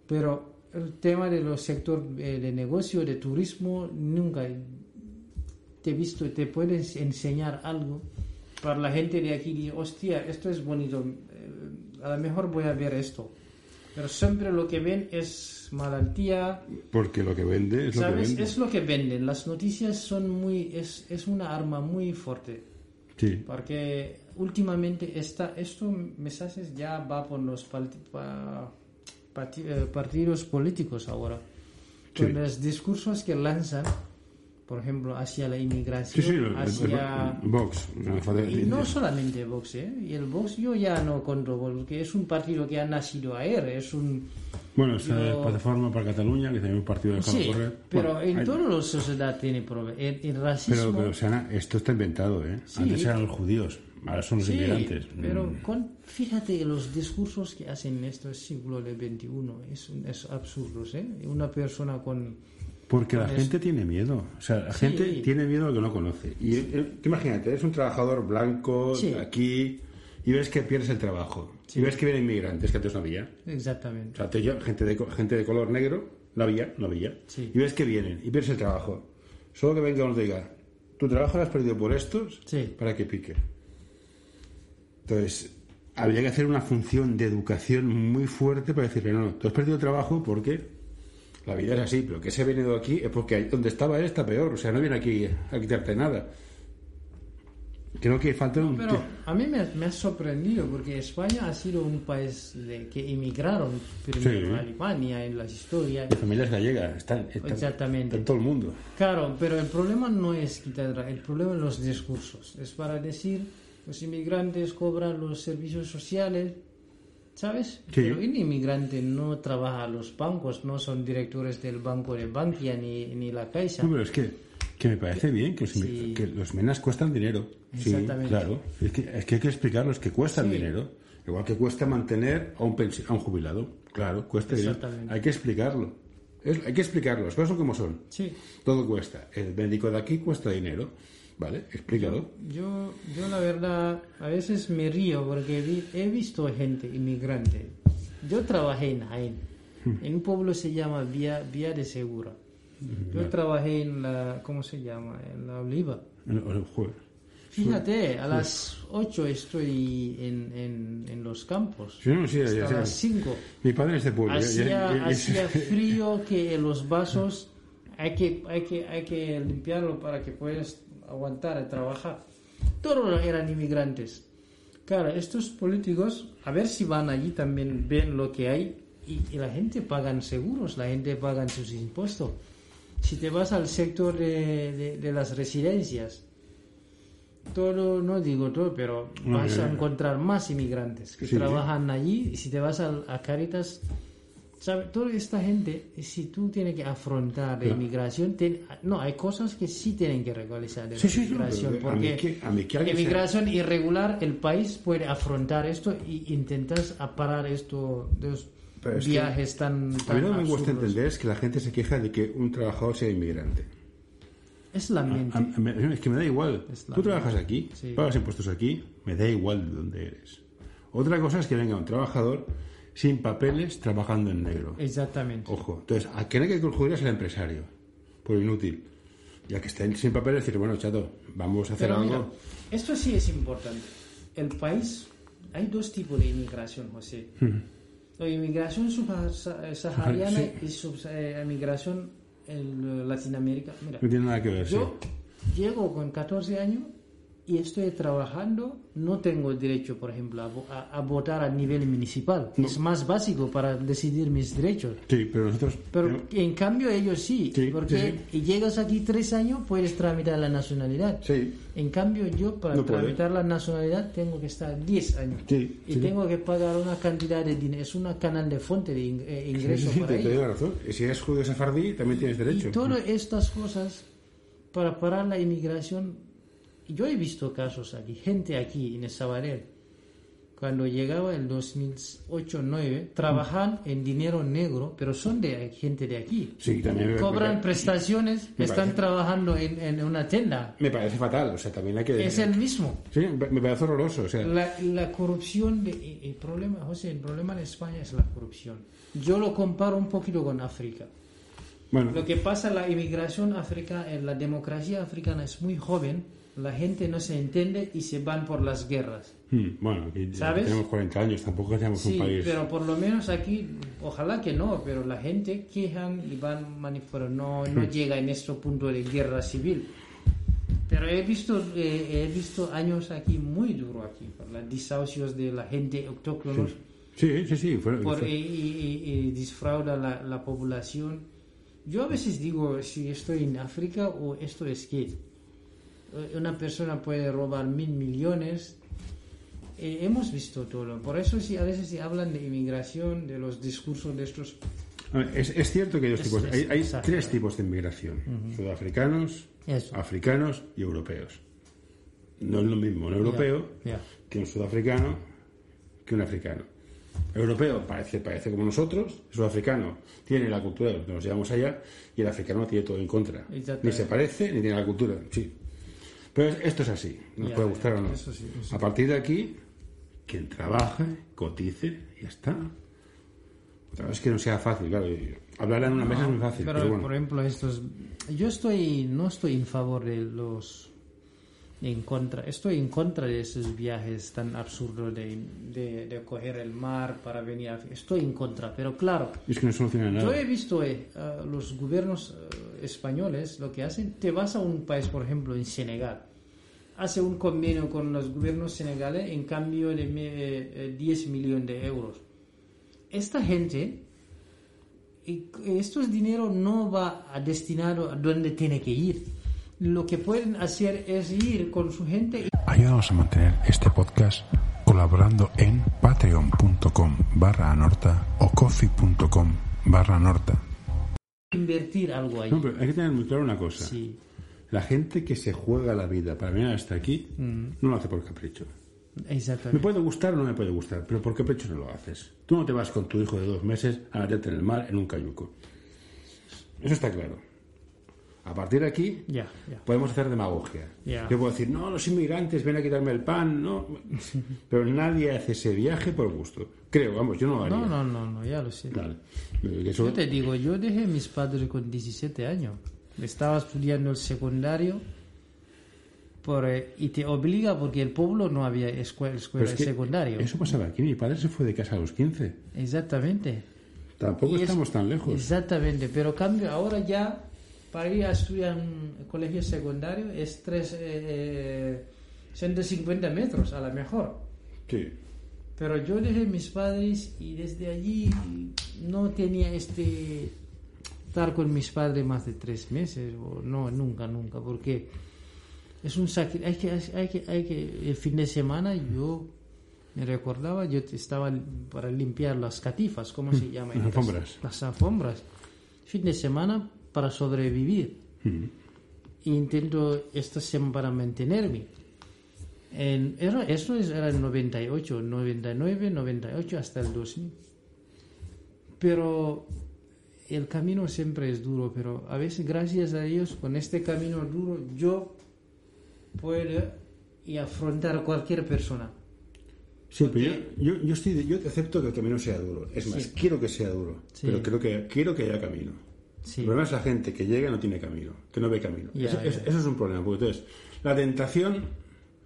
Pero el tema de los sectores eh, de negocio, de turismo, nunca te he visto, te puedes enseñar algo para la gente de aquí. Hostia, esto es bonito, eh, a lo mejor voy a ver esto. Pero siempre lo que ven es malaltía, Porque lo que vende es lo que ¿sabes? vende. Es lo que venden. Las noticias son muy, es, es una arma muy fuerte. Sí. Porque últimamente está, esto, mensajes ya va por los palti- pa- parti- eh, partidos políticos ahora. Sí. Con los discursos que lanzan, por ejemplo, hacia la inmigración, sí, el- hacia... el Vox. Y no solamente Vox, ¿eh? Y el Vox yo ya no controlo, porque es un partido que ha nacido ayer, es un... Bueno, está Yo- la Plataforma para Cataluña, que también es un partido de Sí, pero en hay- toda la sociedad tiene problemas. El, el racismo... Pero, pero han- esto está inventado, ¿eh? Antes eran los judíos, ahora son los Sí, inmigrantes. pero Mm. con, fíjate los discursos que hacen en este siglo del XXI, es, es absurdos, ¿eh? Una persona con... Porque la gente tiene miedo. O sea, la Sí. gente tiene miedo a lo que no conoce. Y eh, tú imagínate, eres un trabajador blanco Sí. aquí y ves que pierdes el trabajo. Y ves que vienen inmigrantes que antes no había. O Exactamente. sea, te gente, de, gente de color negro, no había, no había. Sí. Y ves que vienen y pierdes el trabajo. Solo que venga uno y te diga, tu trabajo lo has perdido por estos Sí. para que pique. Entonces, habría que hacer una función de educación muy fuerte para decirle, no, no, tú has perdido trabajo porque la vida es así, pero que se ha venido aquí es porque donde estaba él está peor, o sea, no viene aquí a quitarte nada. Creo que falta un... Pero a mí me, me ha sorprendido porque España ha sido un país de, que emigraron primero Sí. a Alemania en las historias. La familia es gallega, está, está- Exactamente. en todo el mundo. Claro, pero el problema no es quitar, el problema es los discursos. Es para decir, los inmigrantes cobran los servicios sociales, ¿sabes? Sí. Pero un inmigrante no trabaja a los bancos, no son directores del banco de Bankia ni, ni la Caixa. No, pero es que, que me parece bien que los, Sí. que los menas cuestan dinero. Sí, Exactamente. claro. Es que, es que hay que explicarlos que cuestan Sí. dinero. Igual que cuesta mantener a un, a un jubilado. Claro, cuesta dinero. Exactamente. Hay que explicarlo. Es- hay que explicarlo. Las cosas son como son. Sí. Todo cuesta. El médico de aquí cuesta dinero. ¿Vale? Explícalo. Yo, yo la verdad, a veces me río porque vi- he visto gente inmigrante. Yo trabajé en Jaén, en un pueblo se llama Vía, Vía de Segura. Yo trabajé en la, ¿cómo se llama? En la Oliva. El- el jue- Fíjate, a las 8 estoy en, en, en los campos. Sí, no, sí, ya Hasta sé. las 5. Mi padre es de pueblo. ya- ya- Hacía, ya- ya- hacía frío que los vasos hay que, hay, que, hay que limpiarlo para que puedas aguantar a trabajar. Todos eran inmigrantes. Claro, estos políticos, a ver si van allí también, ven lo que hay y, y la gente pagan seguros, la gente paga sus impuestos. Si te vas al sector de, de- de las residencias, todo, no digo todo, pero vas a encontrar más inmigrantes que Sí, trabajan allí. Y si te vas al- a, Caritas, ¿sabe? toda esta gente, si tú tienes que afrontar la inmigración, ten- no, hay cosas que sí tienen que regularizar de Sí, la sí, no, inmigración. pero a mí porque que- a mí inmigración irregular, el país puede afrontar esto y intentas parar esto de los Pero es que viajes tan, A mí tan lo que me absurdos. entender es que la gente se queja de que un trabajador sea inmigrante. Es la mente. A- a- es que me da igual. Tú trabajas aquí, Sí. pagas impuestos aquí, me da igual de dónde eres. Otra cosa es que venga un trabajador sin papeles trabajando en negro. Exactamente. Ojo. Entonces, a quien hay que perjudicar es el empresario, por inútil. Ya que estén sin papeles, decir, bueno, chato, vamos a hacer Pero mira, algo. esto sí es importante. El país, hay dos tipos de inmigración, José. La inmigración subsahariana sahariana Sí. y sub- eh, inmigración en Latinoamérica. Mira, No tiene nada que ver, sí. yo llego con 14 años y estoy trabajando, no tengo derecho, por ejemplo, a, vo- a- a votar a nivel municipal. Es más básico para decidir mis derechos. Sí, pero nosotros... Pero en cambio ellos sí, Sí, porque sí, llegas aquí tres años puedes tramitar la nacionalidad. Sí. En cambio yo para No puede. tramitar la nacionalidad tengo que estar 10 años Sí, y tengo que pagar una cantidad de dinero, es una canal de fuente de eh, Sí, ingreso sí, para te, te ellos. doy la razón. Y si eres judío sefardí, también tienes derecho. Y todas estas cosas para parar la inmigración, yo he visto casos aquí, gente aquí en el Sabadell, cuando llegaba el 2008-2009, trabajan en dinero negro, pero son de gente de aquí. Sí, también Cobran me- prestaciones, me están parece- trabajando en, en una tienda. Me parece fatal, o sea, también hay que... Es el mismo. Sí, me parece horroroso, o sea... La, la corrupción, de, el problema, José, el problema en España es la corrupción. Yo lo comparo un poquito con África. Bueno, Lo que pasa, la inmigración africana, la democracia africana es muy joven, la gente no se entiende y se van por las guerras. hmm, bueno, aquí ya ¿Sabes? tenemos 40 años, tampoco tenemos Sí, un país... pero por lo menos aquí, ojalá que no, pero la gente quejan y van pero no, no llega en este punto de guerra civil. Pero he visto, eh, he visto años aquí muy duro aquí, por los desahucios de la gente autóctonos Sí, sí, sí, fue- por, fue- y, y- y- disfrauda la, la población. Yo a veces digo si estoy en África o esto es que eh, una persona puede robar mil millones. Eh, hemos visto todo. Por eso si a veces se hablan de inmigración, de los discursos de estos... Es, es cierto que hay, dos Es- tipos, es- hay, tres tipos de inmigración: sudafricanos, Eso. africanos y europeos. No es lo mismo un europeo que un sudafricano que un africano. Europeo parece, parece como nosotros, el sudafricano tiene la cultura de lo que nos llevamos allá y el africano tiene todo en contra. Ni se parece ni tiene la cultura, sí. Pero es- esto es así, nos Ya, puede ya, gustar o no. eso sí, eso A partir de aquí, quien trabaje, cotice, ya está. Otra vez que no sea fácil, claro. Hablar en una mesa es muy fácil, Pero, pero, bueno. por ejemplo, estos... Yo estoy, no estoy en favor de los... En contra, estoy en contra de esos viajes tan absurdos de, de, de coger el mar para venir a... Estoy en contra, pero claro, Es que no soluciona nada. yo he visto eh, los gobiernos eh, españoles lo que hacen. Te vas a un país, por ejemplo, en Senegal, hace un convenio con los gobiernos senegales en cambio de eh, 10 millones de euros. Esta gente, estos dinero no va a destinado a donde tiene que ir. Lo que pueden hacer es ir con su gente y Ayúdanos a mantener este podcast colaborando en patreon.com barra anorta o coffee.com barra anorta. invertir algo ahí. No, pero hay que tener muy claro una cosa. Sí, La gente que se juega la vida para venir hasta aquí Mm. no lo hace por capricho. Me exactamente. puede gustar o no me puede gustar, pero por capricho no lo haces. Tú no te vas con tu hijo de dos meses a meterte en el mar en un cayuco. Eso está claro. A partir de aquí Ya, ya. podemos hacer demagogia. Ya. Yo puedo decir, no, los inmigrantes ven a quitarme el pan, no. Pero nadie hace ese viaje por gusto. Creo, vamos, yo no lo haría. No, no, no, no, ya lo sé. Eso- Yo te digo, yo dejé a mis padres con 17 años. Estaba estudiando el secundario por, eh, y te obliga porque el pueblo no había escuela, escuela es que secundario. Eso pasaba aquí. Mi padre se fue de casa a los 15. Exactamente. Tampoco Y es- estamos tan lejos. Exactamente, pero cambio ahora ya para ir a estudiar en un colegio secundario es tres, eh, eh, 150 metros a lo mejor. Sí. Pero yo dejé mis padres y desde allí no tenía este estar con mis padres más de tres meses o no nunca nunca porque es un sacri- hay que hay que hay que el fin de semana yo me recordaba yo estaba para limpiar las catifas cómo se llama Las alfombras. las alfombras fin de semana para sobrevivir Mm. intento esta semana para mantenerme. En, eso es- era el 98, 99, 98 hasta el 2000. Pero el camino siempre es duro, pero a veces gracias a Dios con este camino duro yo puedo y afrontar a cualquier persona. Sí, pero yo, yo, yo, estoy yo te acepto que el camino sea duro. Es más, Sí. quiero que sea duro. Sí. Pero creo que, quiero que haya camino. Sí. El problema es la gente que llega y no tiene camino, que no ve camino. Eso, es, eso es un problema. Porque entonces, la tentación,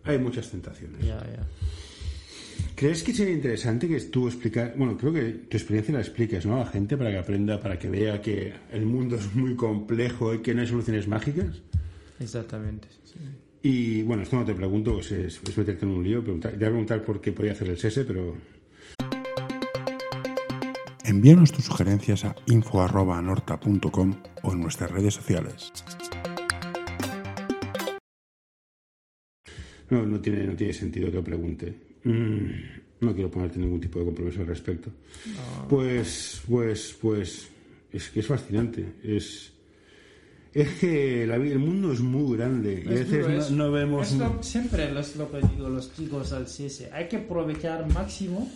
hay muchas tentaciones. Ya. ¿Crees que sería interesante que tú explicar, bueno, creo que tu experiencia la expliques, ¿no? A la gente para que aprenda, para que vea que el mundo es muy complejo y que no hay soluciones mágicas. Exactamente. sí. Y bueno, esto no te pregunto, es, es- es meterte en un lío. Preguntar, te voy a preguntar por qué podía hacer el SESE, pero Envíanos tus sugerencias a info.anorta.com o en nuestras redes sociales. no, no, tiene, no tiene sentido que lo pregunte. Mm, no quiero ponerte ningún tipo de compromiso al respecto. Pues, pues, pues, es que es fascinante. Es, Es que la vida- el mundo es muy grande y a Es veces duro, no, es- no vemos... es lo- siempre es lo que digo los chicos al CS. Hay que aprovechar máximo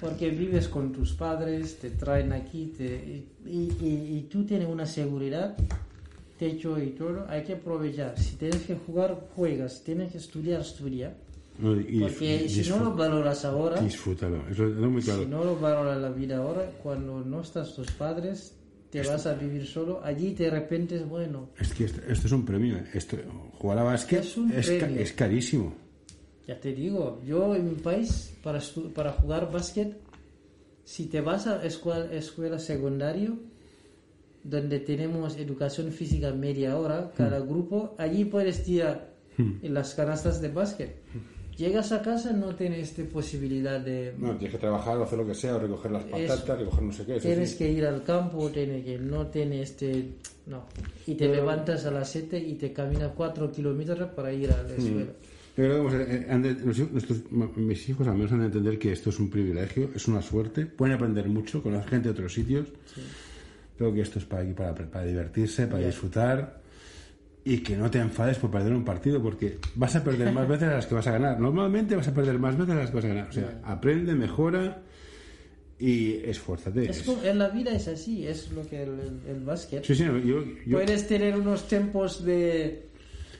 porque vives con tus padres, te traen aquí te, y, y- y tú tienes una seguridad, techo y todo. Hay que aprovechar. Si tienes que jugar, juegas. Si tienes que estudiar, estudia. No, y Porque si no lo valoras ahora, Disfrútalo, eso es muy claro. si no lo valoras la vida ahora, cuando no estás tus padres, te vas a vivir solo. Allí de repente es bueno. Es que esto, esto es un premio. ¿eh? Esto, jugar a básquet Es es, ca- es carísimo. Ya te digo, yo en mi país, para, para jugar básquet, si te vas a escuela, escuela secundaria, donde tenemos educación física media hora, cada grupo, allí puedes tirar en las canastas de básquet. Llegas a casa, no tienes esta posibilidad de... No, tienes que trabajar o hacer lo que sea, o recoger las patatas, recoger no sé qué. Tienes sí. que ir al campo, tienes que, no tienes este... No. Y te levantas a las 7 y te caminas 4 kilómetros para ir a la escuela. Yo creo que hijos- nuestros- mis hijos al menos han de entender que esto es un privilegio, es una suerte, pueden aprender mucho, conocer gente de otros sitios. Creo que esto es para, aquí, para, para divertirse, para Ya. disfrutar y que no te enfades por perder un partido porque vas a perder más veces a las que vas a ganar. Normalmente vas a perder más veces a las que vas a ganar. O sea, aprende, mejora y esfuérzate. Es como- en la vida es así, es lo que el, el, el básquet. Sí, sí, yo, yo- Puedes tener unos tiempos de...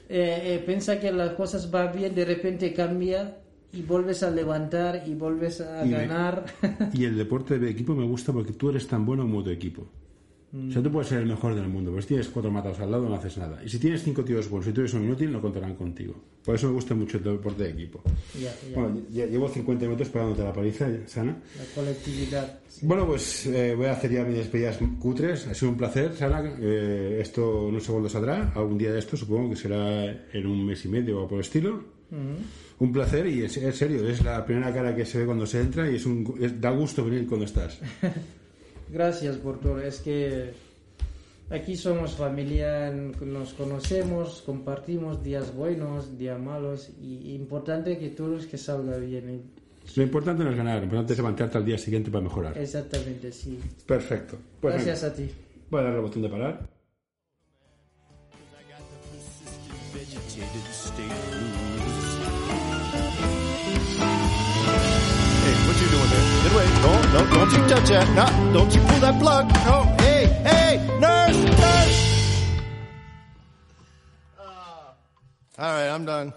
Eh, eh, piensa que las cosas van bien, de repente cambia y vuelves a levantar y vuelves a Y me- ganar. Y el deporte de equipo me gusta porque tú eres tan bueno como tu equipo. O sea, tú puedes ser el mejor del mundo, pero si tienes cuatro matados al lado no haces nada. Y si tienes cinco tíos buenos y tú eres un inútil, no contarán contigo. Por eso me gusta mucho el deporte de equipo. ya, ya. Bueno, ya llevo 50 minutos pegándote la paliza, Sana. La colectividad. Bueno, pues eh, voy a hacer ya mis despedidas cutres. Ha sido un placer, Sana. Eh, esto no sé cuándo saldrá. Algún día de esto supongo que será en un mes y medio o por el estilo. Un placer y es, es serio, es la primera cara que se ve cuando se entra y es un, es- da gusto venir cuando estás. Gracias por todo. Es que aquí somos familia, nos conocemos, compartimos días buenos, días malos y importante que todos que salga bien. Lo importante no es ganar, lo importante es levantarte al día siguiente para mejorar. Exactamente, sí. Perfecto. Pues Gracias venga, a ti. voy a darle al botón de parar. No, no, don't you touch that. No, don't you pull that plug. No, hey, hey, nurse, nurse. All right, I'm done.